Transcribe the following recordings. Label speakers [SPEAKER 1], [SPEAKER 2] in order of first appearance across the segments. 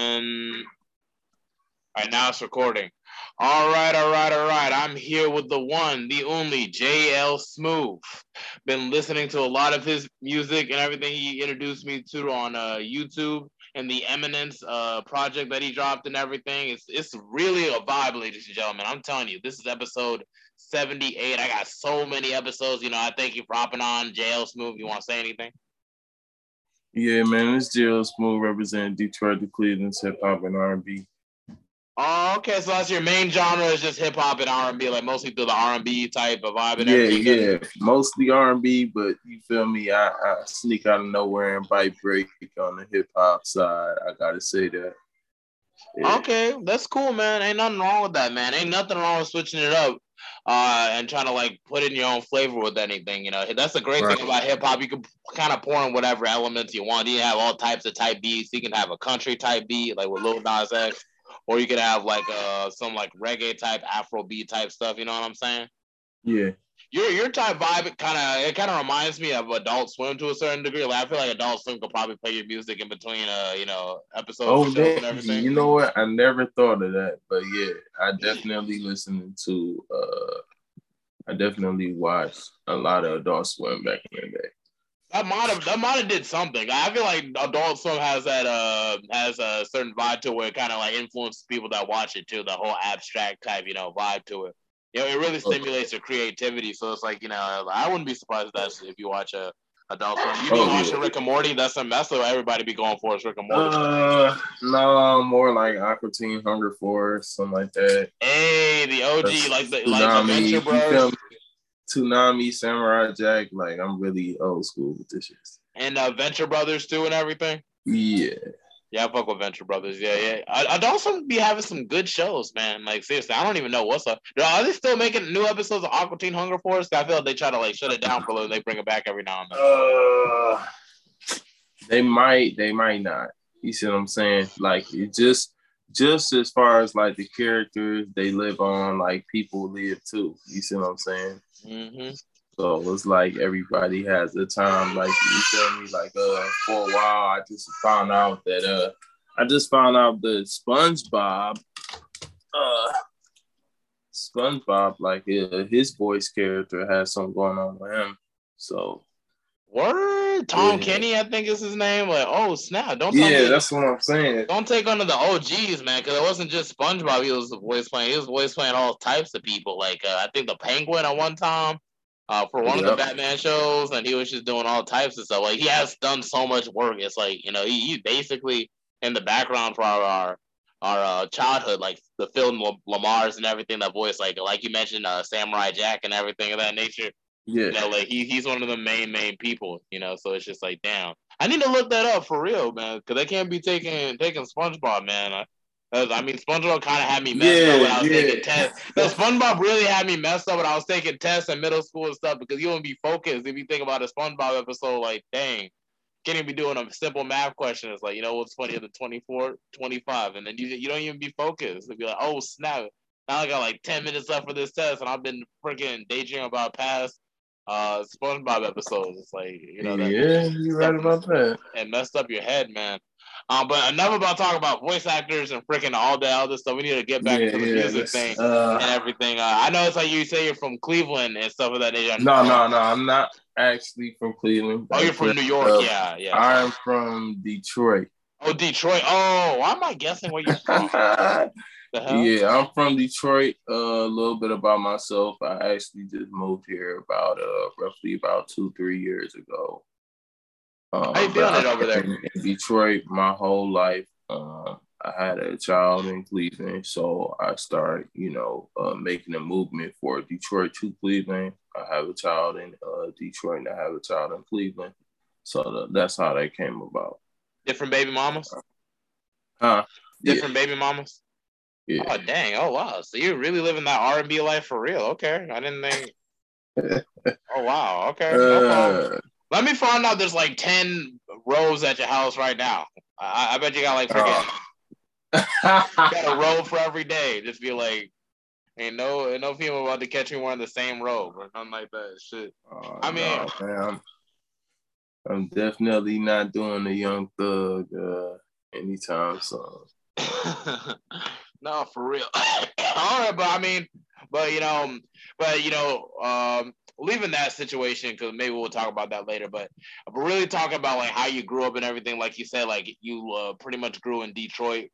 [SPEAKER 1] all right, now it's recording. All right, all right, all right. I'm here with the one, the only JL Smooth. Been listening to a lot of his music and everything he introduced me to on uh, YouTube and the Eminence uh, project that he dropped and everything. It's it's really a vibe, ladies and gentlemen. I'm telling you, this is episode 78. I got so many episodes. You know, I thank you for hopping on JL Smooth. You want to say anything?
[SPEAKER 2] Yeah, man, it's JL Smooth representing Detroit to Cleveland hip hop and R&B.
[SPEAKER 1] Oh, okay. So that's your main genre is just hip hop and R and B, like mostly through the R and B type of vibe. And
[SPEAKER 2] yeah,
[SPEAKER 1] everything.
[SPEAKER 2] yeah, mostly R and B, but you feel me? I, I sneak out of nowhere and bite break on the hip hop side. I gotta say that.
[SPEAKER 1] Yeah. Okay, that's cool, man. Ain't nothing wrong with that, man. Ain't nothing wrong with switching it up uh, and trying to like put in your own flavor with anything. You know, that's the great right. thing about hip hop. You can kind of pour in whatever elements you want. You can have all types of type beats. You can have a country type beat, like with Lil Nas X or you could have like uh some like reggae type Afro beat type stuff. You know what I'm saying?
[SPEAKER 2] Yeah.
[SPEAKER 1] Your your type vibe kind of it kind of reminds me of Adult Swim to a certain degree. Like I feel like Adult Swim could probably play your music in between uh you know episodes
[SPEAKER 2] oh, and everything. You know what? I never thought of that, but yeah, I definitely listened to uh I definitely watched a lot of Adult Swim back in the day.
[SPEAKER 1] That might have that might have did something. I feel like Adult Swim has that uh has a certain vibe to it it kind of like influences people that watch it too. The whole abstract type, you know, vibe to it. You know, it really stimulates your creativity. So it's like you know, I wouldn't be surprised if that's if you watch a Adult Swim. You be oh, watching yeah. Rick and Morty. That's a that's what everybody be going for is Rick and Morty.
[SPEAKER 2] Uh, no, more like Aqua Teen Hunger Force, something like that.
[SPEAKER 1] Hey, the OG, that's like the like the Venture Bros.
[SPEAKER 2] Toonami, Samurai Jack. Like I'm really old school with this shit.
[SPEAKER 1] And uh, Venture Brothers too, and everything.
[SPEAKER 2] Yeah.
[SPEAKER 1] Yeah, I fuck with Venture Brothers. Yeah, yeah. I, I'd also be having some good shows, man. Like seriously, I don't even know what's up. Are they still making new episodes of Aqua Teen Hunger Force? I feel like they try to like shut it down for a little. They bring it back every now and then.
[SPEAKER 2] Uh, they might, they might not. You see what I'm saying? Like it just just as far as like the characters they live on, like people live too. You see what I'm saying?
[SPEAKER 1] Mm-hmm.
[SPEAKER 2] So it's like everybody has a time. Like you feel me? Like uh, for a while, I just found out that uh, I just found out that SpongeBob, uh, SpongeBob, like uh, his voice character has something going on with him. So
[SPEAKER 1] Word, Tom yeah. Kenny, I think is his name. Like, oh snap! Don't
[SPEAKER 2] yeah, that's what I'm saying.
[SPEAKER 1] Don't take under the OGs, man, because it wasn't just SpongeBob. He was voice playing. He was voice playing all types of people. Like, uh, I think the Penguin at one time, uh, for one yep. of the Batman shows, and he was just doing all types of stuff. Like, he has done so much work. It's like you know, he, he's basically in the background for our our, our uh, childhood, like the film Lamar's and everything. That voice, like like you mentioned, uh, Samurai Jack and everything of that nature.
[SPEAKER 2] Yeah.
[SPEAKER 1] You know, like he, he's one of the main main people, you know. So it's just like, damn, I need to look that up for real, man, because they can't be taking taking SpongeBob, man. I, I mean, SpongeBob kind of had me messed yeah, up when I was yeah. taking tests. No, SpongeBob really had me messed up when I was taking tests in middle school and stuff because you wouldn't be focused if you think about a SpongeBob episode. Like, dang, can't even be doing a simple math question. It's like, you know what's funny? The 24, 25, and then you you don't even be focused. It'd be like, oh snap! Now I got like ten minutes left for this test, and I've been freaking daydreaming about past uh SpongeBob episodes. It's like you know, that
[SPEAKER 2] yeah, you're right about that.
[SPEAKER 1] And messed up your head, man. Um, but enough about talking about voice actors and freaking all that other stuff. We need to get back yeah, to the yeah, music thing uh, and everything. Uh, I know it's like you say you're from Cleveland and stuff of that nature.
[SPEAKER 2] No, no, no. I'm not actually from Cleveland.
[SPEAKER 1] Oh, you're from New York. Uh, yeah, yeah.
[SPEAKER 2] I'm from Detroit.
[SPEAKER 1] Oh, Detroit. Oh, why am I guessing where you're from?
[SPEAKER 2] Yeah, I'm from Detroit. Uh, a little bit about myself. I actually just moved here about uh roughly about two three years ago.
[SPEAKER 1] Um, How you feeling it over there?
[SPEAKER 2] In Detroit, my whole life. Um, I had a child in Cleveland, so I started, you know, uh, making a movement for Detroit to Cleveland. I have a child in uh, Detroit, and I have a child in Cleveland. So the, that's how that came about.
[SPEAKER 1] Different baby mamas.
[SPEAKER 2] Huh?
[SPEAKER 1] Different yeah. baby mamas. Yeah. Oh dang! Oh wow! So you're really living that R and B life for real? Okay, I didn't think. oh wow! Okay. No uh, Let me find out. There's like ten rows at your house right now. I, I bet you got like forget. Uh. got a row for every day. Just be like, ain't no ain't no female about to catch me wearing the same robe or nothing like that. Shit. Oh, I mean,
[SPEAKER 2] no, I'm, I'm, definitely not doing the young thug. Uh, anytime soon.
[SPEAKER 1] no, for real. All right, but I mean, but you know, but you know, um, leaving that situation because maybe we'll talk about that later. But really talking about like how you grew up and everything, like you said, like you uh, pretty much grew in Detroit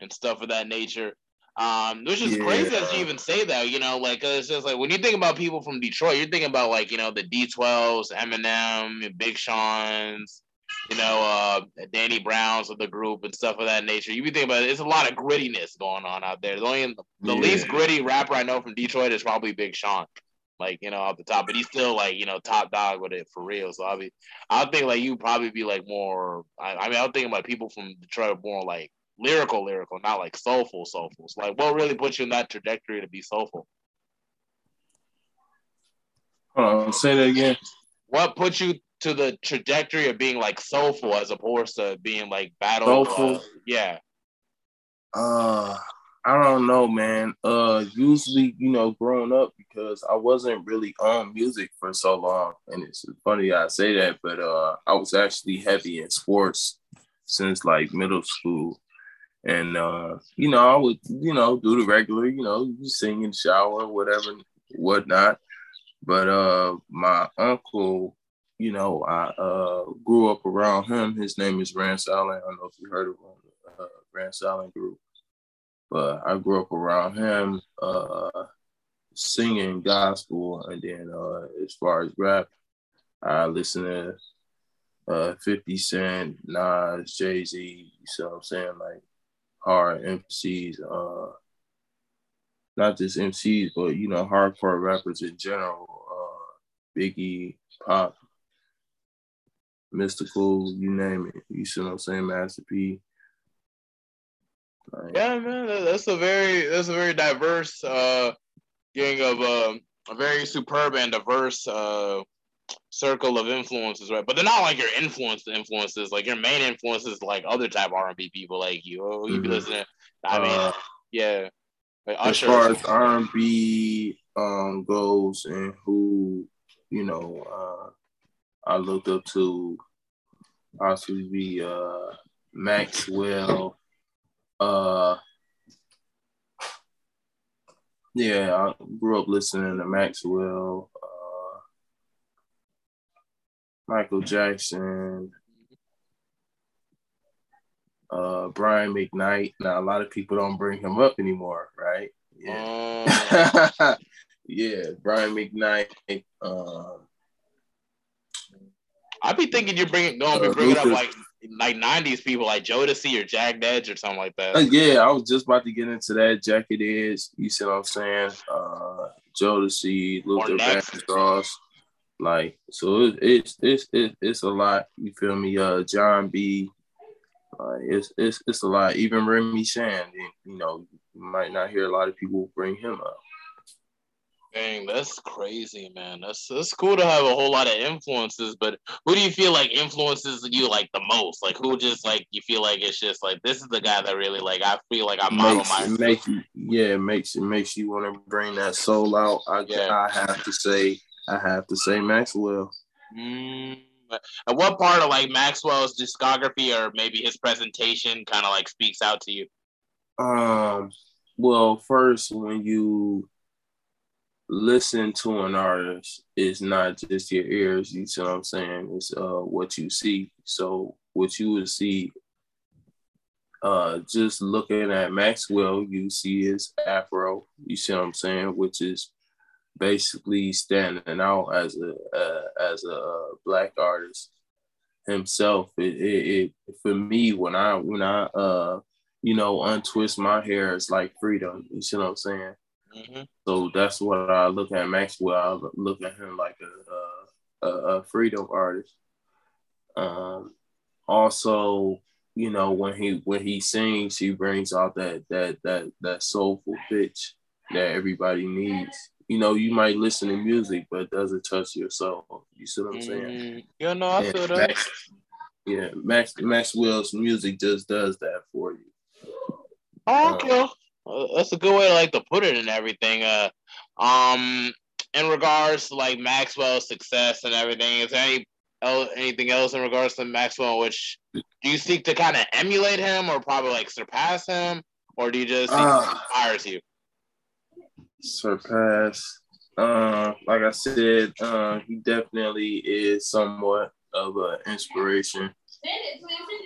[SPEAKER 1] and stuff of that nature. Um, which is yeah. crazy that you even say that, you know, like it's just like when you think about people from Detroit, you're thinking about like, you know, the D12s, Eminem, Big Sean's, you know, uh, Danny Browns of the group and stuff of that nature. You be thinking about it, it's a lot of grittiness going on out there. The only the yeah. least gritty rapper I know from Detroit is probably Big Sean. Like, you know, off the top, but he's still like, you know, top dog with it for real. So I'll be I'll think like you probably be like more I, I mean, I'm thinking about people from Detroit more like lyrical, lyrical, not like soulful, soulful. So like, what really puts you in that trajectory to be soulful?
[SPEAKER 2] Hold on, say that again.
[SPEAKER 1] What put you to the trajectory of being like soulful as opposed to being like battle? Soulful. Uh, yeah.
[SPEAKER 2] Uh, I don't know, man. Uh, usually, you know, growing up because I wasn't really on music for so long, and it's funny I say that, but uh, I was actually heavy in sports since like middle school. And uh, you know, I would, you know, do the regular, you know, sing in the shower, whatever, whatnot. But uh my uncle, you know, I uh grew up around him. His name is Rance Allen. I don't know if you heard of him, uh, Rance Allen Group. But I grew up around him, uh singing gospel, and then uh as far as rap, I listen to uh 50 Cent, Nas, Jay Z, you see what I'm saying? Like hard MCs, uh, not just MCs, but you know, hardcore rappers in general. Uh, Biggie, Pop, Mystikal, you name it. You see what I'm saying, Master P.
[SPEAKER 1] Yeah, man, that's a very that's a very diverse uh gang of uh, a very superb and diverse uh circle of influences, right? But they're not like your influence influences. Like your main influences, like other type R and B people, like you. Oh, you mm-hmm. be listening. I mean, uh, yeah.
[SPEAKER 2] Like as far as R and B um goes, and who you know, uh, I looked up to possibly uh Maxwell. Uh, yeah, I grew up listening to Maxwell. Uh, Michael Jackson, uh, Brian McKnight. Now, a lot of people don't bring him up anymore, right? Yeah, um. yeah, Brian McKnight. Um,
[SPEAKER 1] I'd be thinking you're bringing going to uh, bringing up like like '90s people like Jodeci or Jagged Edge or something like that. Uh,
[SPEAKER 2] yeah, I was just about to get into that. Jagged Edge, you see what I'm saying? Uh, Jodeci, Luther Vandross. Like so, it's it's it's it's a lot. You feel me? Uh, Jon B. Uh, it's it's it's a lot. Even Remy Shand, you know, you might not hear a lot of people bring him up.
[SPEAKER 1] Dang, that's crazy, man. That's that's cool to have a whole lot of influences, but who do you feel like influences you like the most? Like who just like you feel like it's just like this is the guy that really like I feel like I model
[SPEAKER 2] my make you yeah, it makes it makes you want to bring that soul out. I yeah. I have to say I have to say Maxwell.
[SPEAKER 1] Mm, and what part of like Maxwell's discography or maybe his presentation kind of like speaks out to you?
[SPEAKER 2] Um, well, first when you listen to an artist, it's not just your ears. You see what I'm saying? It's uh what you see. So what you would see, uh, just looking at Maxwell, you see his afro. You see what I'm saying? Which is basically standing out as a uh, as a black artist himself. It, it, it, for me when I when I uh you know untwist my hair, it's like freedom. You see what I'm saying? Mm-hmm. So that's what I look at Maxwell. I look at him like a, a, a freedom artist. Um, also, you know when he when he sings, he brings out that that that that soulful pitch that everybody needs you know, you might listen to music, but it doesn't touch your soul. You see what I'm saying? Mm,
[SPEAKER 1] yeah, no, I and feel that. Max,
[SPEAKER 2] yeah, Max Maxwell's music just does that for you.
[SPEAKER 1] Oh, okay. Um, that's a good way to like to put it and everything. Uh, um, in regards to like Maxwell's success and everything, is there any anything else in regards to Maxwell which do you seek to kind of emulate him or probably like surpass him, or do you just uh, inspires you?
[SPEAKER 2] Surpass. Uh, like I said, uh, he definitely is somewhat of an inspiration.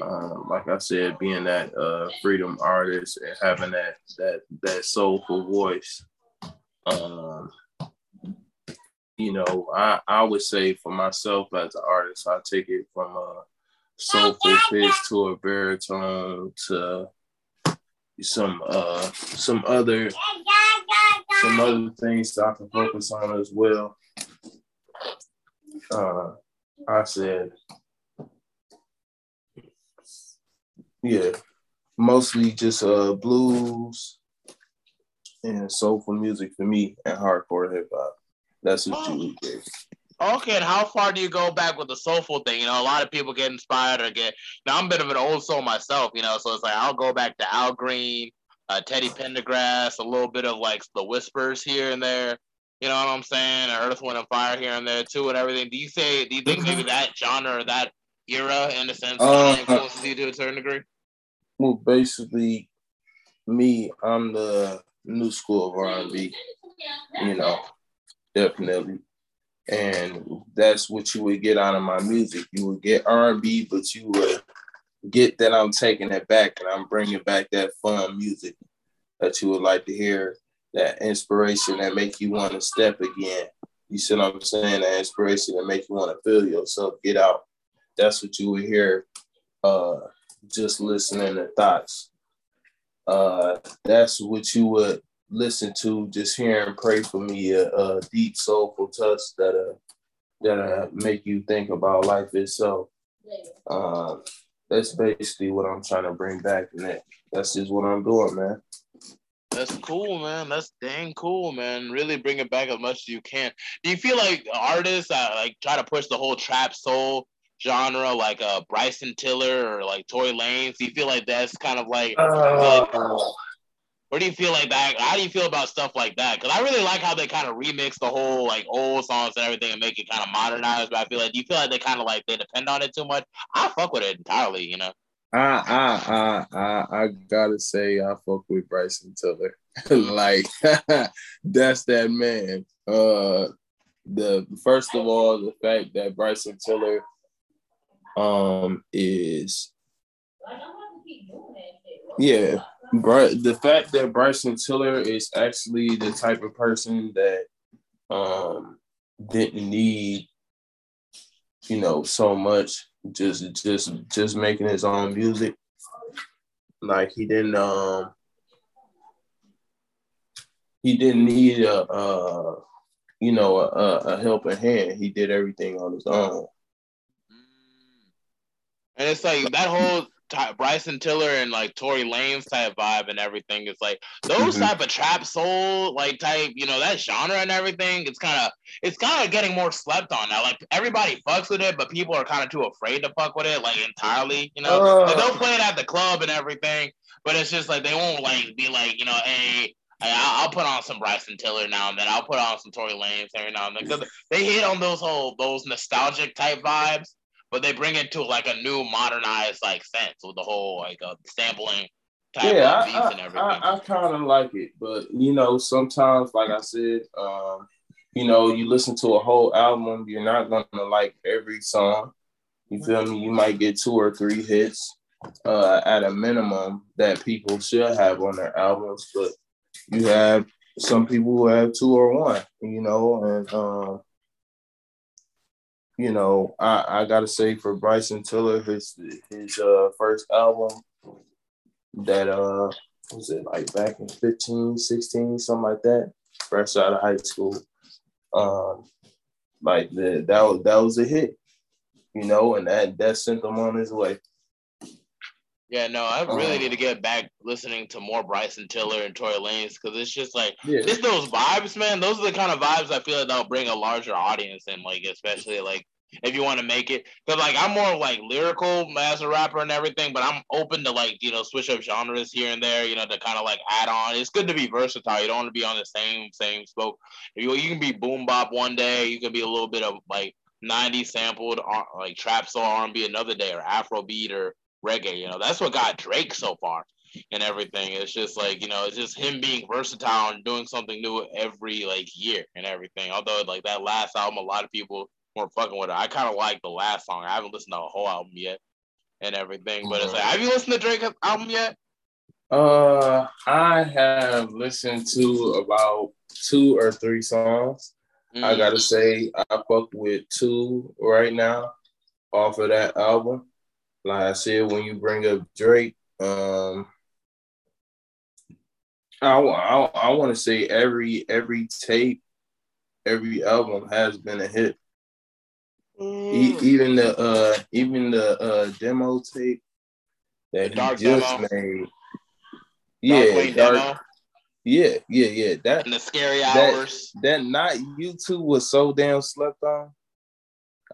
[SPEAKER 2] Uh, like I said, being that uh, freedom artist and having that that that soulful voice. Um, you know, I I would say for myself as an artist, I take it from a soulful pitch to a baritone to some uh some other some other things that I can focus on as well. Uh, I said, yeah, mostly just uh blues and soulful music for me and hardcore hip hop. That's what you would
[SPEAKER 1] Okay, and how far do you go back with the soulful thing? You know, a lot of people get inspired or get. Now I'm a bit of an old soul myself, you know, so it's like I'll go back to Al Green, uh, Teddy Pendergrass, a little bit of like the whispers here and there. You know what I'm saying? Earth, Wind, and Fire here and there too, and everything. Do you say? Do you think maybe mm-hmm. that genre or that era, in a sense, uh, influences you to a certain degree?
[SPEAKER 2] Well, basically, me, I'm the new school of R&B. You know, definitely, and that's what you would get out of my music. You would get R&B, but you would get that I'm taking it back and I'm bringing back that fun music that you would like to hear, that inspiration that make you want to step again. You see what I'm saying? That inspiration that make you want to feel yourself get out. That's what you would hear uh, just listening to thoughts. Uh, that's what you would listen to, just hearing pray for me, a, a deep soulful touch that uh, that uh, make you think about life itself. Uh, that's basically what I'm trying to bring back, and that that's just what I'm doing, man.
[SPEAKER 1] That's cool, man. That's dang cool, man. Really bring it back as much as you can. Do you feel like artists uh, like try to push the whole trap soul genre, like uh Bryson Tiller or like Tory Lanez? Do you feel like that's kind of like, uh, like what do you feel like that? How do you feel about stuff like that? Because I really like how they kind of remix the whole like old songs and everything and make it kind of modernized. But I feel like, do you feel like they kind of like they depend on it too much? I fuck with it entirely, you know.
[SPEAKER 2] I I I I, I gotta say I fuck with Bryson Tiller. like that's that man. Uh, the first of all, the fact that Bryson Tiller um is yeah the fact that Bryson Tiller is actually the type of person that um, didn't need, you know, so much. Just, just, just making his own music. Like he didn't, um, he didn't need a, a you know, a, a helping hand. He did everything on his own.
[SPEAKER 1] And it's like that whole Ty- Bryson Tiller and like Tory Lanez type vibe and everything. It's like those mm-hmm. type of trap soul like type, you know, that genre and everything. It's kind of it's kind of getting more slept on now. Like everybody fucks with it, but people are kind of too afraid to fuck with it like entirely. You know, uh. like, they'll play it at the club and everything, but it's just like they won't like be like you know, hey. I'll put on some Bryson Tiller now and then. I'll put on some Tory Lanez every now and then because they hit on those whole those nostalgic type vibes but they bring it to like a new modernized like sense with the whole like uh, sampling
[SPEAKER 2] yeah, I, I, I, I kind of like it, but you know, sometimes, like I said, um, you know, you listen to a whole album, you're not gonna like every song. You feel me? You might get two or three hits uh, at a minimum that people should have on their albums, but you have some people who have two or one, you know, and um, you know, I, I gotta say for Bryson Tiller, his his uh, first album that uh was it like back in 15, 16, something like that, fresh out of high school. Um like the, that was that was a hit, you know, and that that sent him on his way.
[SPEAKER 1] Yeah, no, I really um, need to get back listening to more Bryson Tiller and Tory Lanez because it's just like yeah. just those vibes, man. Those are the kind of vibes I feel like they'll bring a larger audience in, like especially like if you want to make it. Because like I'm more like lyrical as a rapper and everything, but I'm open to like you know switch up genres here and there, you know, to kind of like add on. It's good to be versatile. You don't want to be on the same same spoke. You you can be boom bop one day, you can be a little bit of like 90 sampled uh, like trap soul R&B another day or Afrobeat or reggae. You know, that's what got Drake so far and everything. It's just like you know, it's just him being versatile and doing something new every like year and everything. Although like that last album, a lot of people weren't fucking with it. I kind of like the last song. I haven't listened to the whole album yet and everything. But it's like, have you listened to Drake's album yet?
[SPEAKER 2] Uh, I have listened to about two or three songs. Mm. I gotta say, I fuck with two right now off of that album. Like I said, when you bring up Drake, um, I I, I want to say every every tape, every album has been a hit. Mm. E- even the uh even the uh demo tape that he just demo. made. Yeah, dark, yeah, yeah, yeah. That
[SPEAKER 1] and the scary hours.
[SPEAKER 2] That, that Not You Too was so damn slept on.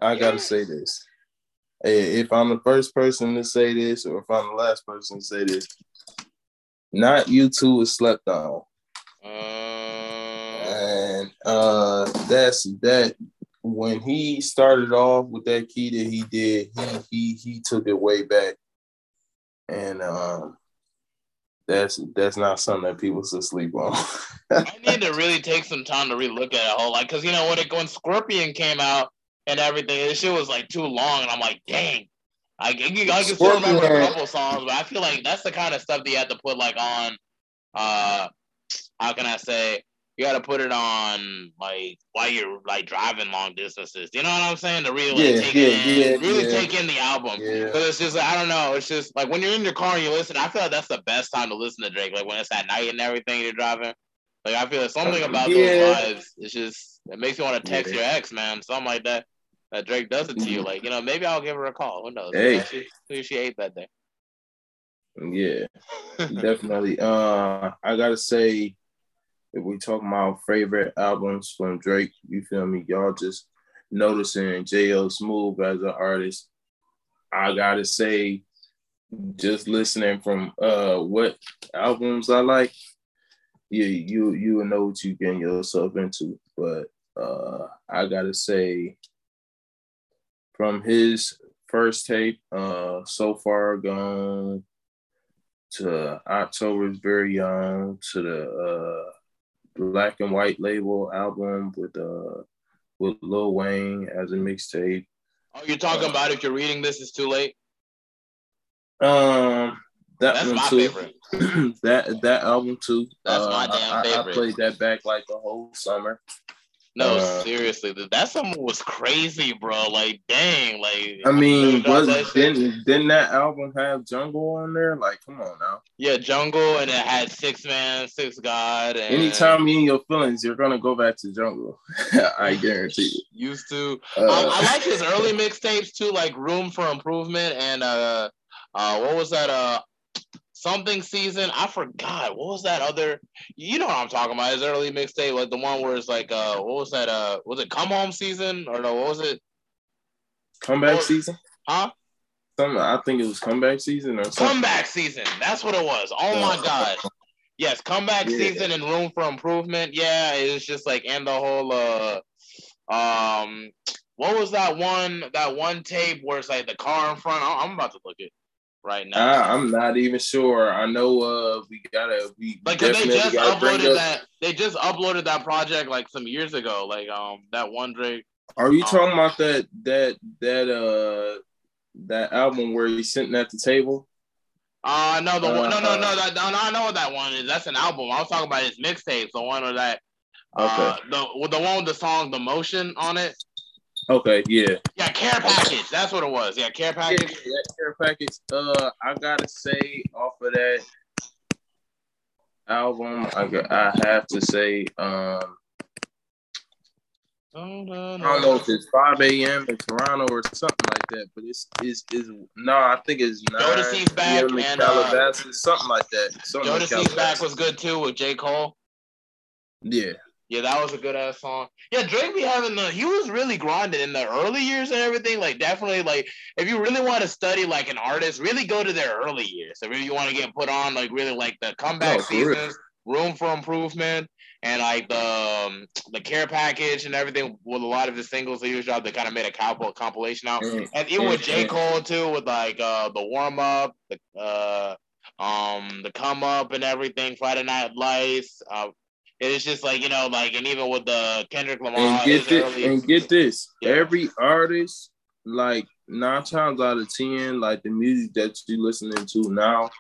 [SPEAKER 2] I yeah. gotta say this. If I'm the first person to say this, or if I'm the last person to say this, Not You Too was slept on. Uh... And uh that's that when he started off with that key that he did, he he he took it way back. And um that's that's not something that people should sleep on.
[SPEAKER 1] I need to really take some time to really look at it whole like because you know when it when Scorpion came out and everything, this shit was like too long, and I'm like, dang. I, I can still remember a couple songs, but I feel like that's the kind of stuff that you have to put like on. Uh, how can I say? you got to put it on like while you're like driving long distances. You know what I'm saying? To really yeah, take yeah, in, yeah, really take in the album. Because it's just I don't know. It's just like when you're in your car and you listen. I feel like that's the best time to listen to Drake. Like when it's at night and everything you're driving. Like I feel like something about those vibes. It's just it makes you want to text your ex, man. Something like that. That Drake does it to you. Mm-hmm. Like you know, maybe I'll give her a call. Who knows? Hey. She, who she ate that day.
[SPEAKER 2] Yeah, definitely. Uh, I gotta say if we talk about favorite albums from Drake, you feel me? Y'all just noticing JL Smooth as an artist. I gotta say, just listening from uh what albums I like, yeah, you you will know what you getting yourself into. But uh I gotta say, from his first tape, uh, so far gone to October's very young to the uh black and white label album with uh with Lil Wayne as a mixtape.
[SPEAKER 1] Oh, you're talking uh, about if you're reading this, it's too late.
[SPEAKER 2] Um, that
[SPEAKER 1] That's
[SPEAKER 2] one
[SPEAKER 1] my
[SPEAKER 2] too.
[SPEAKER 1] favorite.
[SPEAKER 2] that that album too.
[SPEAKER 1] That's uh, my damn
[SPEAKER 2] I,
[SPEAKER 1] favorite.
[SPEAKER 2] I played that back like the whole summer.
[SPEAKER 1] No, uh, seriously, that song was crazy, bro. Like, dang, like.
[SPEAKER 2] I mean, was didn't didn't that album have Jungle on there? Like, come on now.
[SPEAKER 1] Yeah, Jungle, and it had Six Man, Six God. And...
[SPEAKER 2] Anytime you in your feelings, you're gonna go back to Jungle. I guarantee
[SPEAKER 1] you. Used to. Uh, um, I like his early mixtapes too, like Room for Improvement and uh, uh, what was that? Uh, something season. I forgot what was that other. You know what I'm talking about? His early mixtape, like the one where it's like, uh, what was that? Uh, was it Come Home season or no? What was it?
[SPEAKER 2] Comeback season?
[SPEAKER 1] Huh?
[SPEAKER 2] Something. I think it was comeback season or something.
[SPEAKER 1] Comeback season. That's what it was. Oh my god. Yes, comeback yeah. season and room for improvement. Yeah, it's just like and the whole uh um what was that one that one tape where it's like the car in front? I'm about to look it right now?
[SPEAKER 2] I, am not even sure. I know uh we gotta we
[SPEAKER 1] like they just uploaded that they just uploaded that project like some years ago. Like um that one Drake.
[SPEAKER 2] Are you um, talking about that that that uh that album where he's sitting at the table?
[SPEAKER 1] Uh no the uh, one no no no that no, I know what that one is. That's an album. I was talking about his mixtapes, the one with that uh okay. the the one with the song The Motion on it.
[SPEAKER 2] Okay, yeah.
[SPEAKER 1] Yeah, care package. That's what it was. Yeah, care package. Yeah,
[SPEAKER 2] yeah, care package. Uh, I gotta say, off of that album, I I have to say, um, I don't know if it's 5 a.m. in Toronto or something like that, but it's is is no, I think it's nine.
[SPEAKER 1] Jodeci's back and uh,
[SPEAKER 2] something like that. Something
[SPEAKER 1] Jodeci's back was good too with J Cole.
[SPEAKER 2] Yeah,
[SPEAKER 1] yeah, that was a good ass song. Yeah, Drake be having the he was really grinding in the early years and everything. Like definitely like if you really want to study like an artist, really go to their early years. So if you want to get put on like really like the comeback seasons, room for improvement and like the um, the care package and everything with a lot of the singles that he was dropped. They kind of made a comp- compilation out, mm-hmm. and even with J Cole too, with like uh, the warm up, the uh, um, the come up and everything, Friday Night Lights. Uh, it's just like you know, like and even with the Kendrick Lamar.
[SPEAKER 2] And get this, early, and get this, yeah. every artist, like nine times out of ten, like the music that you listening to now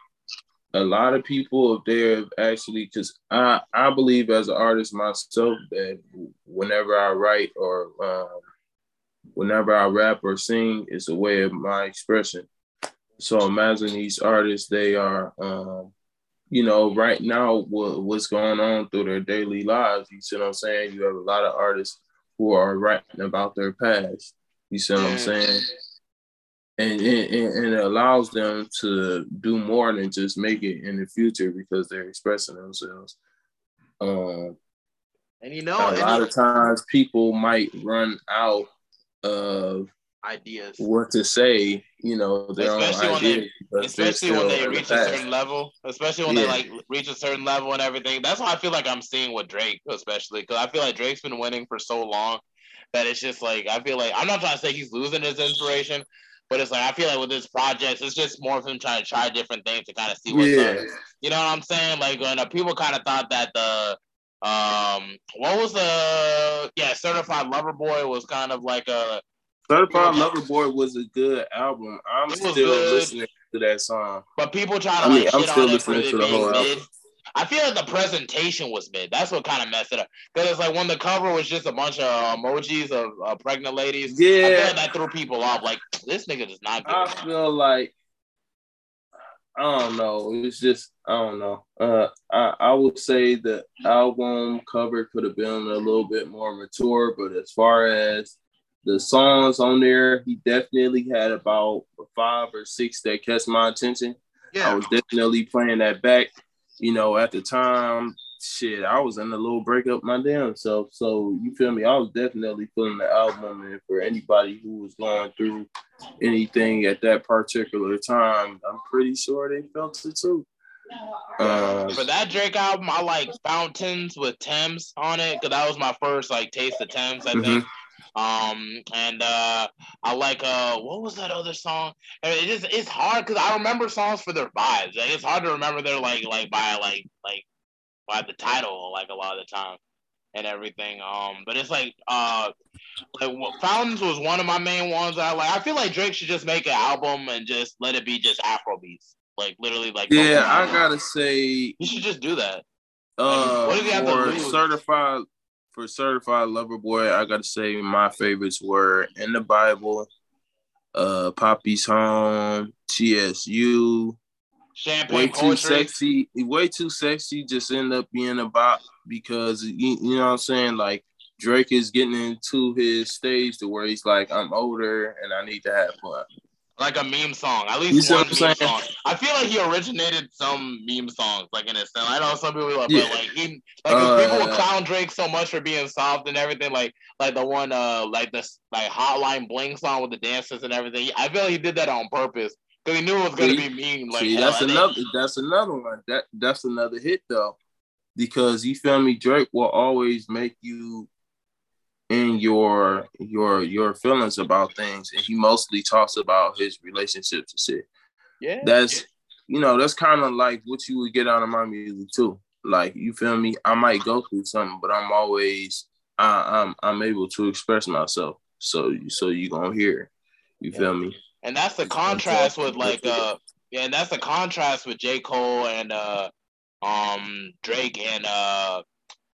[SPEAKER 2] a lot of people if they're actually because I I believe as an artist myself that whenever I write or um, whenever I rap or sing, it's a way of my expression. So imagine these artists; they are, um, you know, right now what, what's going on through their daily lives. You see what I'm saying? You have a lot of artists who are writing about their past. You see what I'm saying? and, and, and it allows them to do more than just make it in the future because they're expressing themselves. Um,
[SPEAKER 1] and you know,
[SPEAKER 2] a lot of times people might run out of
[SPEAKER 1] ideas
[SPEAKER 2] what to say you know their
[SPEAKER 1] especially
[SPEAKER 2] own
[SPEAKER 1] ideas when they, especially when they reach a certain level especially when yeah. they like reach a certain level and everything that's why i feel like i'm seeing with drake especially because i feel like drake's been winning for so long that it's just like i feel like i'm not trying to say he's losing his inspiration but it's like I feel like with his projects, it's just more of him trying to try different things to kind of see what's yeah. up. You know what I'm saying? Like when uh, people kind of thought that the um what was the yeah certified lover boy was kind of like a
[SPEAKER 2] certified lover boy was a good album. I'm still good, listening to that song,
[SPEAKER 1] but people try to I mean, like, I'm still listening to the whole album. I feel like the presentation was mid. That's what kind of messed it up. Because it's like when the cover was just a bunch of emojis of uh, pregnant ladies. Yeah, I feel like that threw people off. Like this nigga does not.
[SPEAKER 2] I feel like I don't know. It's just I don't know. Uh, I I would say the album cover could have been a little bit more mature, but as far as the songs on there, he definitely had about five or six that catch my attention. Yeah. I was definitely playing that back you know, at the time, shit, I was in a little breakup my damn self. So you feel me? I was definitely feeling the album, and for anybody who was going through anything at that particular time, I'm pretty sure they felt it too.
[SPEAKER 1] Uh, for that Drake album, I like Fountains with Tems on it because that was my first like taste of Tems. I mm-hmm. Um, and uh, I like uh, what was that other song? It just it's hard because I remember songs for their vibes. Like, it's hard to remember their like like by like like by the title like a lot of the time and everything. Um, but it's like uh, like Fountains was one of my main ones. I like. I feel like Drake should just make an album and just let it be just Afro beats. Like literally, like
[SPEAKER 2] yeah, I gotta say,
[SPEAKER 1] you should just do that.
[SPEAKER 2] Uh, like, what he have to certified for certified lover boy, I gotta say my favorites were in the Bible, uh, Papi's Home, TSU.
[SPEAKER 1] Champagne
[SPEAKER 2] way too sexy, way too sexy. Just end up being about because you, you know what I'm saying. Like Drake is getting into his stage to where he's like, I'm older and I need to have fun
[SPEAKER 1] like a meme song. At least one meme saying? song. I feel like he originated some meme songs, like in a sense. I know some people like, yeah. but like he, like uh, people would clown Drake so much for being soft and everything. Like, like the one, uh, like this, like Hotline Bling song with the dancers and everything. I feel like he did that on purpose because he knew it was gonna see, be mean. Like,
[SPEAKER 2] see, that's another, that's another one. That that's another hit though, because you feel me. Drake will always make you in your your your feelings about things and he mostly talks about his relationships and shit. Yeah. That's you know that's kind of like what you would get out of my music too. Like you feel me? I might go through something but i'm always I, i'm i'm able to express myself. So so you gonna hear you yeah. feel me?
[SPEAKER 1] And that's the contrast with like uh yeah and that's the contrast with j. Cole and uh um drake and uh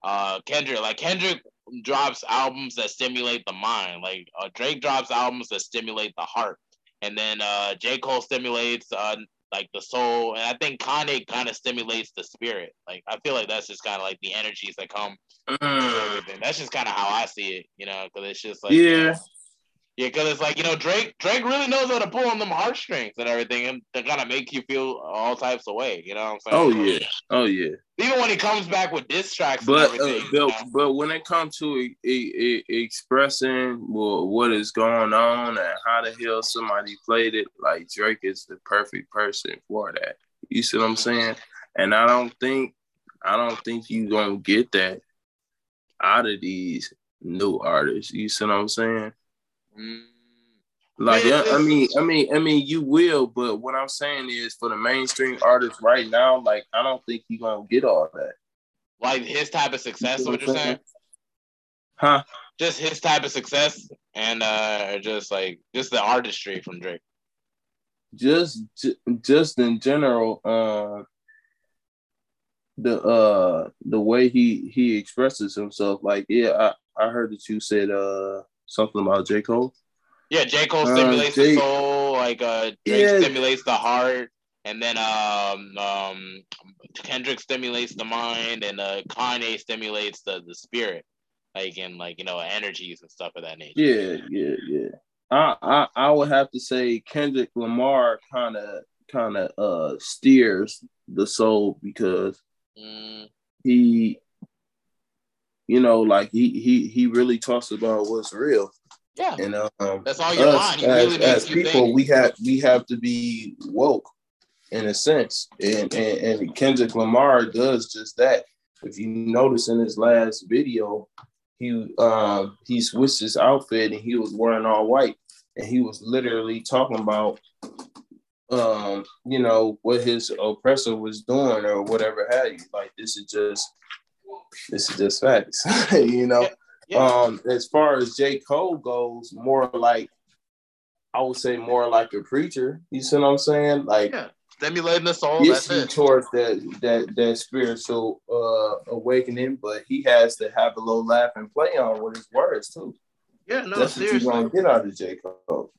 [SPEAKER 1] uh kendrick. Like kendrick drops albums that stimulate the mind. Like uh, Drake drops albums that stimulate the heart, and then uh, J Cole stimulates uh, like the soul, and I think Kanye kind of stimulates the spirit. Like I feel like that's just kind of like the energies that come. Mm. That's just kind of how I see it, you know, because it's just like
[SPEAKER 2] yeah.
[SPEAKER 1] Yeah, because it's like you know Drake. Drake really knows how to pull on them heartstrings and everything, and to kind of make you feel all types of way. You know what I'm
[SPEAKER 2] saying? Oh yeah, oh yeah.
[SPEAKER 1] Even when he comes back with diss tracks,
[SPEAKER 2] but uh, but, but when it comes to e- e- e- expressing well, what is going on and how the hell somebody played it, like Drake is the perfect person for that. You see what I'm saying? And I don't think I don't think you gonna get that out of these new artists. You see what I'm saying? Mm. Like yeah, I mean, I mean, I mean, you will, but what I'm saying is for the mainstream artists right now, like I don't think you're gonna get all that.
[SPEAKER 1] Like his type of success, you know what you're saying?
[SPEAKER 2] Huh?
[SPEAKER 1] Just his type of success and uh just like just the artistry from Drake.
[SPEAKER 2] Just just in general, uh the uh the way he he expresses himself, like yeah, I, I heard that you said uh something about J. Cole.
[SPEAKER 1] Yeah, J. Cole uh, stimulates uh, J- the soul, like uh Drake yeah. stimulates the heart, and then um um Kendrick stimulates the mind, and uh Kanye stimulates the the spirit, like in like you know energies and stuff of that nature.
[SPEAKER 2] Yeah, yeah, yeah. I I, I would have to say Kendrick Lamar kind of kind of uh steers the soul because mm. he you know like he he he really talks about what's real
[SPEAKER 1] yeah,
[SPEAKER 2] and um,
[SPEAKER 1] that's all your us, mind. As, really
[SPEAKER 2] as people, think. we have we have to be woke in a sense, and, and and Kendrick Lamar does just that. If you notice in his last video, he um he switched his outfit and he was wearing all white, and he was literally talking about um you know what his oppressor was doing or whatever have you. Like this is just this is just facts, you know. Yeah. Um, as far as J. Cole goes, more like I would say more like a preacher. You see what I'm saying? Like
[SPEAKER 1] yeah. stimulating the soul.
[SPEAKER 2] Yes, he towards that that that spiritual uh awakening, but he has to have a little laugh and play on with his words too.
[SPEAKER 1] Yeah, no, That's seriously.
[SPEAKER 2] what you're gonna get out of J. Cole.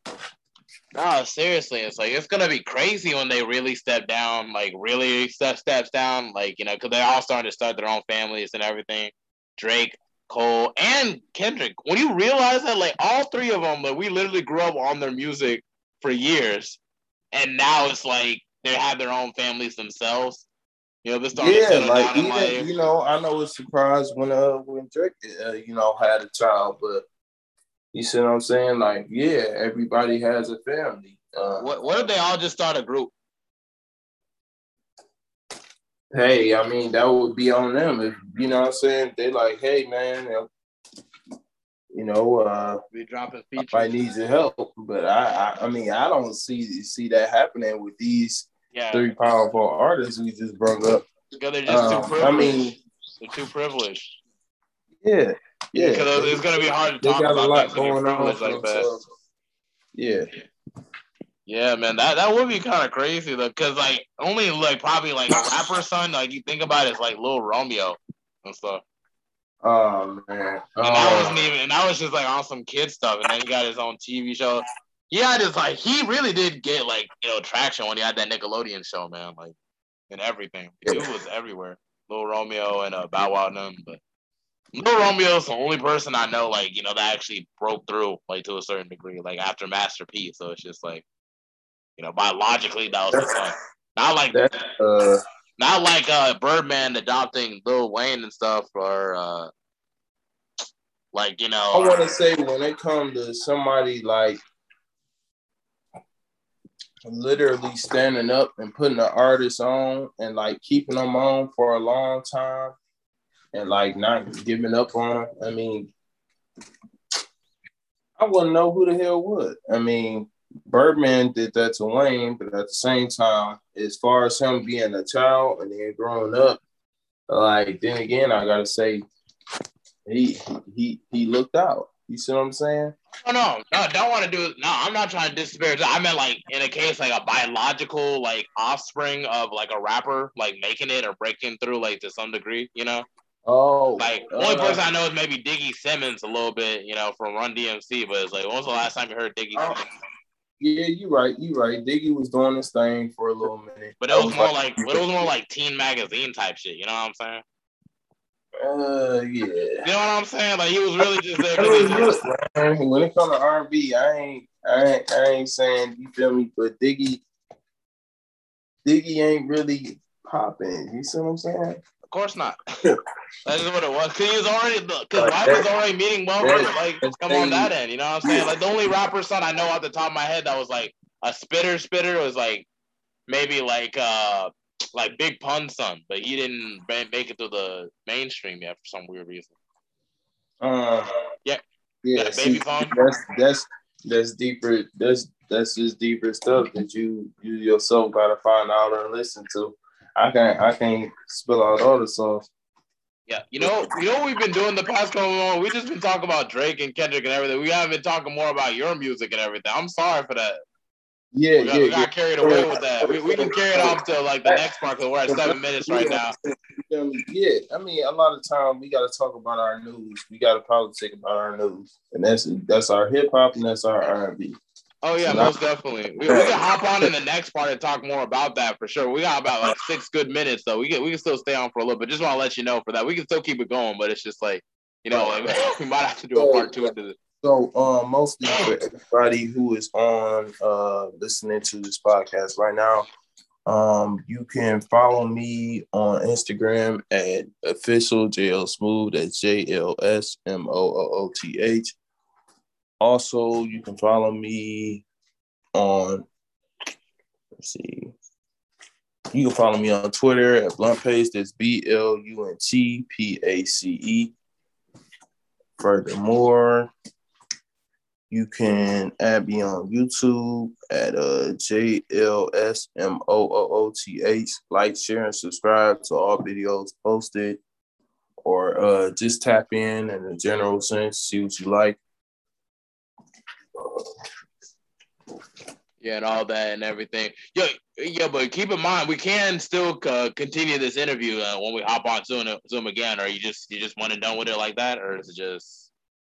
[SPEAKER 1] No, seriously, it's like it's gonna be crazy when they really step down, like really step steps down, like you know, because they're all starting to start their own families and everything. Drake, Cole, and Kendrick. When you realize that, like all three of them, like we literally grew up on their music for years, and now it's like they have their own families themselves. You know, this
[SPEAKER 2] yeah, like even you know, I know it's surprised when uh when Drake uh, you know had a child, but you see what I'm saying? Like, yeah, everybody has a family. Uh,
[SPEAKER 1] what what if they all just start a group?
[SPEAKER 2] hey, I mean, that would be on them. If you know what I'm saying, they like, hey man, you know, uh
[SPEAKER 1] be dropping
[SPEAKER 2] features. I need your help. But I, I I mean, I don't see see that happening with these yeah. three powerful artists we just brought up.
[SPEAKER 1] Because they're just um, too privileged. I mean they're too privileged.
[SPEAKER 2] Yeah. Yeah.
[SPEAKER 1] Because it's gonna be hard to talk about a lot going on like that.
[SPEAKER 2] Yeah.
[SPEAKER 1] Yeah, man, that, that would be kind of crazy though, cause like only like probably like a rapper son, like you think about it, it's like Lil Romeo and stuff.
[SPEAKER 2] Oh man,
[SPEAKER 1] oh. and that wasn't even, and that was just like on some kid stuff, and then he got his own TV show. He had his like he really did get like you know traction when he had that Nickelodeon show, man, like and everything. It was everywhere. Lil Romeo and uh, Bow Wow and them, but Lil Romeo's the only person I know like you know that actually broke through like to a certain degree, like after Master P. So it's just like you know, biologically that was the fun. Not like that, uh, not like uh Birdman adopting Lil Wayne and stuff, or uh like you know.
[SPEAKER 2] I want to say when it comes to somebody like literally standing up and putting the artist on and like keeping them on for a long time and like not giving up on them. I mean, I wouldn't know who the hell would. I mean, Birdman did that to Wayne, but at the same time, as far as him being a child and then growing up, like then again, I gotta say, he he he looked out. You see what I'm saying?
[SPEAKER 1] No, no, no, don't want to do. No, I'm not trying to disparage. I meant like in a case like a biological like offspring of like a rapper like making it or breaking through like to some degree, you know.
[SPEAKER 2] Oh,
[SPEAKER 1] like uh, only person I know is maybe Diggy Simmons a little bit, you know, from Run DMC. But it's like, when was the last time you heard Diggy? Oh,
[SPEAKER 2] Yeah, you right. You right. Diggy was doing this thing for a little minute.
[SPEAKER 1] But it was, was more like, like it was more like teen magazine type shit. You know what I'm saying?
[SPEAKER 2] Uh, yeah.
[SPEAKER 1] You know what I'm saying? Like he was really just there. was
[SPEAKER 2] when it comes to R&B, I ain't, I ain't, I ain't saying you feel me, but Diggy, Diggy ain't really popping. You see what I'm saying?
[SPEAKER 1] Of course not. That's what it was. Cause he was already because life was already meeting well like come on that end. You know what I'm saying? Like the only rapper son I know off the top of my head that was like a spitter spitter was like maybe like uh like Big Pun son, but he didn't make it to the mainstream yet for some weird reason.
[SPEAKER 2] Um,
[SPEAKER 1] yeah,
[SPEAKER 2] yeah, yeah see, That's that's that's deeper. That's that's just deeper stuff that you you yourself gotta find out and listen to. I can't I can't spill out all the sauce.
[SPEAKER 1] Yeah, you know, you know what we've been doing the past couple of months. We've just been talking about Drake and Kendrick and everything. We haven't been talking more about your music and everything. I'm sorry for that.
[SPEAKER 2] Yeah,
[SPEAKER 1] we got,
[SPEAKER 2] yeah,
[SPEAKER 1] we got
[SPEAKER 2] yeah.
[SPEAKER 1] carried away with that. We, we can carry it off to like the next part because we're at seven minutes right now.
[SPEAKER 2] Yeah, I mean, a lot of time we got to talk about our news. We got to politic about our news, and that's that's our hip hop and that's our R and B.
[SPEAKER 1] Oh yeah, most definitely. We, we can hop on in the next part and talk more about that for sure. We got about like six good minutes though. We can we can still stay on for a little bit. Just want to let you know for that. We can still keep it going, but it's just like you know like, we might have to do a part two into this.
[SPEAKER 2] So, um, mostly for everybody who is on uh listening to this podcast right now, um, you can follow me on Instagram at official JL Smooth. That's J L S M O O O T H. Also, you can follow me on, let's see, you can follow me on Twitter at Blunt Pace. That's B L U N T P A C E. Furthermore, you can add me on YouTube at uh, J L S M O O O T H. Like, share, and subscribe to all videos posted, or uh, just tap in in a general sense, see what you like.
[SPEAKER 1] Yeah, and all that and everything. Yeah, yeah, but keep in mind we can still uh, continue this interview uh, when we hop on Zoom, Zoom again. Or you just you just want to done with it like that, or is it just?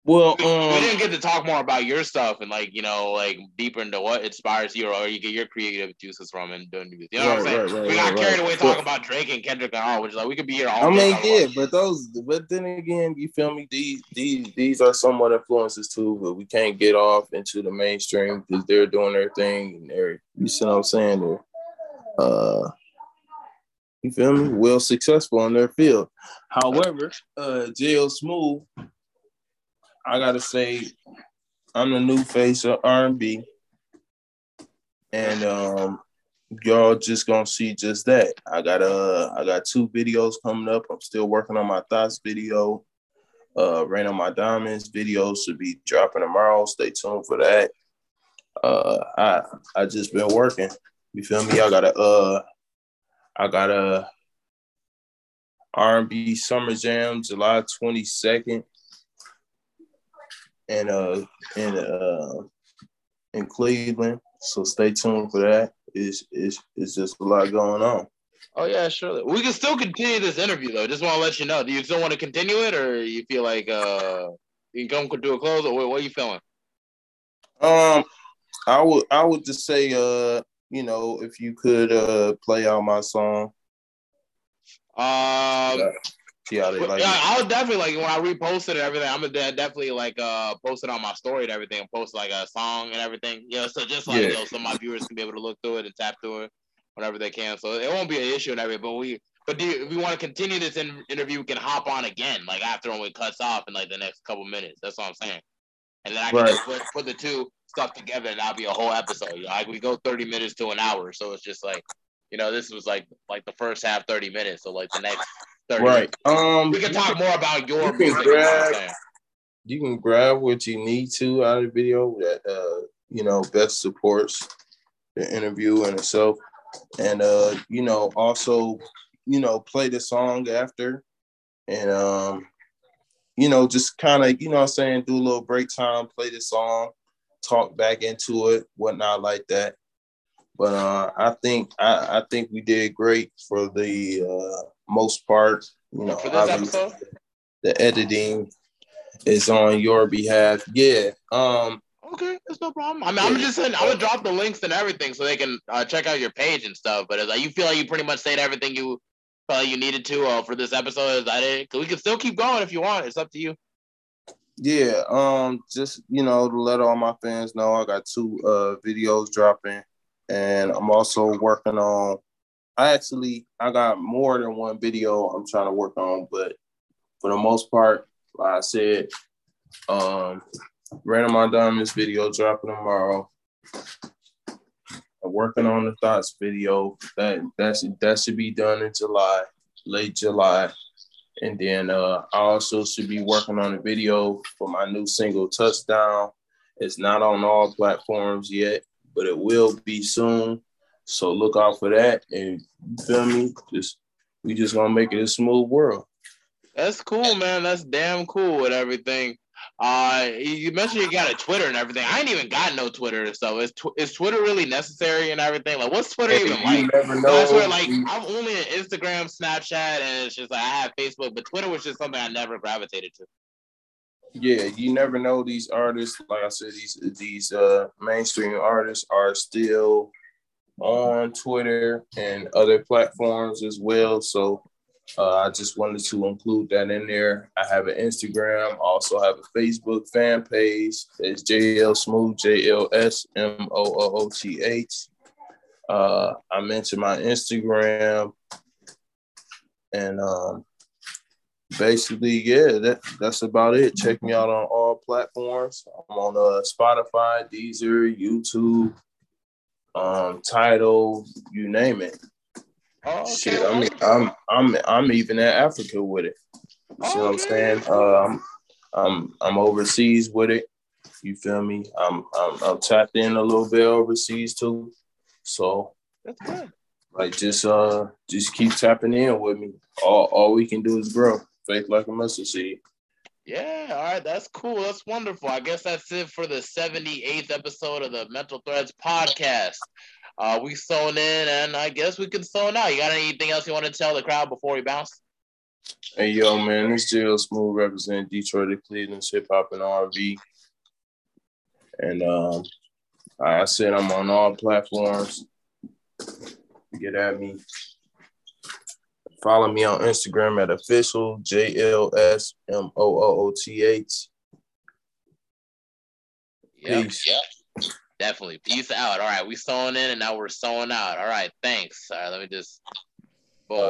[SPEAKER 2] Well,
[SPEAKER 1] we,
[SPEAKER 2] um,
[SPEAKER 1] we, didn't get to talk more about your stuff and like you know like deeper into what inspires you or you get your creative juices from and doing music. You know right, what I'm saying? Right, right, we got carried away talking about Drake and Kendrick and all, which is like we could be here all. Day.
[SPEAKER 2] I mean, yeah, but those, but then again, you feel me? These these these are somewhat influences too, but we can't get off into the mainstream because they're doing their thing and they're you see what I'm saying? They're uh you feel me? Well successful in their field. However, uh JL Smooth I gotta say, I'm the new face of R&B, and um, y'all just gonna see just that. I got uh, I got two videos coming up. I'm still working on my thoughts video. Uh, Rain on My Diamonds videos should be dropping tomorrow. Stay tuned for that. Uh, I I just been working. You feel me? I got a uh, I got a R&B Summer Jam July 22nd and uh in uh in Cleveland. So stay tuned for that. It's it's it's just a lot going on.
[SPEAKER 1] Oh yeah, sure. We can still continue this interview though. Just want to let you know. Do you still want to continue it, or you feel like uh you can come do a close, or what, what are you feeling?
[SPEAKER 2] Um, I would I would just say uh you know if you could uh play out my song.
[SPEAKER 1] Um. Yeah
[SPEAKER 2] see how they like
[SPEAKER 1] yeah. I would definitely like when I reposted and everything. I'm gonna definitely like uh post it on my story and everything, and post like a song and everything. Yeah, so just like yeah. you know, so my viewers can be able to look through it and tap through it whenever they can. So it won't be an issue and everything. But we, but do you, if we want to continue this in, interview, we can hop on again, like after when we cuts off in like the next couple minutes. That's what I'm saying. And then I can right. just put, put the two stuff together, and that'll be a whole episode. You know, like we go 30 minutes to an hour, so it's just like, you know, this was like like the first half 30 minutes. So like the next 30.
[SPEAKER 2] Right. Um,
[SPEAKER 1] we can talk more about your
[SPEAKER 2] you
[SPEAKER 1] music.
[SPEAKER 2] Grab, you can grab what you need to out of the video that uh, you know best supports the interview in itself, and uh, you know also you know play the song after, and um, you know just kind of you know I'm saying do a little break time, play the song, talk back into it, whatnot like that. But uh, I think I, I think we did great for the uh, most part. You know,
[SPEAKER 1] for this episode,
[SPEAKER 2] the editing is on your behalf. Yeah. Um.
[SPEAKER 1] Okay, that's no problem. I mean, yeah. I'm just saying, I'm gonna drop the links and everything so they can uh, check out your page and stuff. But like, you feel like you pretty much said everything you felt you needed to uh, for this episode. Is that it? Cause we can still keep going if you want. It's up to you.
[SPEAKER 2] Yeah. Um. Just you know, to let all my fans know, I got two uh videos dropping, and I'm also working on I actually I got more than one video I'm trying to work on, but for the most part, like I said, um Rain on Diamonds video dropping tomorrow. I'm working on the thoughts video. That that's that should be done in July, late July. And then uh, I also should be working on a video for my new single Touchdown. It's not on all platforms yet, but it will be soon. So look out for that. And you feel me? Just we just gonna make it a smooth world.
[SPEAKER 1] That's cool, man. That's damn cool and everything. Uh, you mentioned you got a Twitter and everything. I ain't even got no Twitter, so is tw- is Twitter really necessary and everything? Like, what's Twitter even like? Never know. I swear, like, I'm only in Instagram, Snapchat, and it's just like I have Facebook, but Twitter was just something I never gravitated to.
[SPEAKER 2] Yeah, you never know. These artists, like I said, these these uh mainstream artists are still on Twitter and other platforms as well. So uh, I just wanted to include that in there. I have an Instagram, also have a Facebook fan page. It's JL Smooth, J L S M O O O T H. Uh, I mentioned my Instagram, and um, basically, yeah, that that's about it. Check me out on all platforms. I'm on uh, Spotify, Deezer, YouTube, um, Tidal, you name it. Oh, okay. Shit, I mean, I'm I'm I'm even in Africa with it. You oh, see what I'm saying? I'm I'm I'm overseas with it. You feel me? I'm I'm, I'm tapped in a little bit overseas too. So that's good. Like just uh just keep tapping in with me. All all we can do is grow. Faith like a mustard seed.
[SPEAKER 1] Yeah, all right, that's cool. That's wonderful. I guess that's it for the 78th episode of the Mental Threads podcast. Uh, we sewn in, and I guess we can sewn out. You got anything else you want to tell the crowd before we bounce?
[SPEAKER 2] Hey, yo, man, this JL Smooth representing Detroit and Cleveland hip hop and R&B. And um, I said, I'm on all platforms. Get at me. Follow me on Instagram at official J L S M O O O T H.
[SPEAKER 1] Peace. Yep. Definitely. Peace out. All right. We sewing in and now we're sewing out. All right. Thanks. All right. Let me just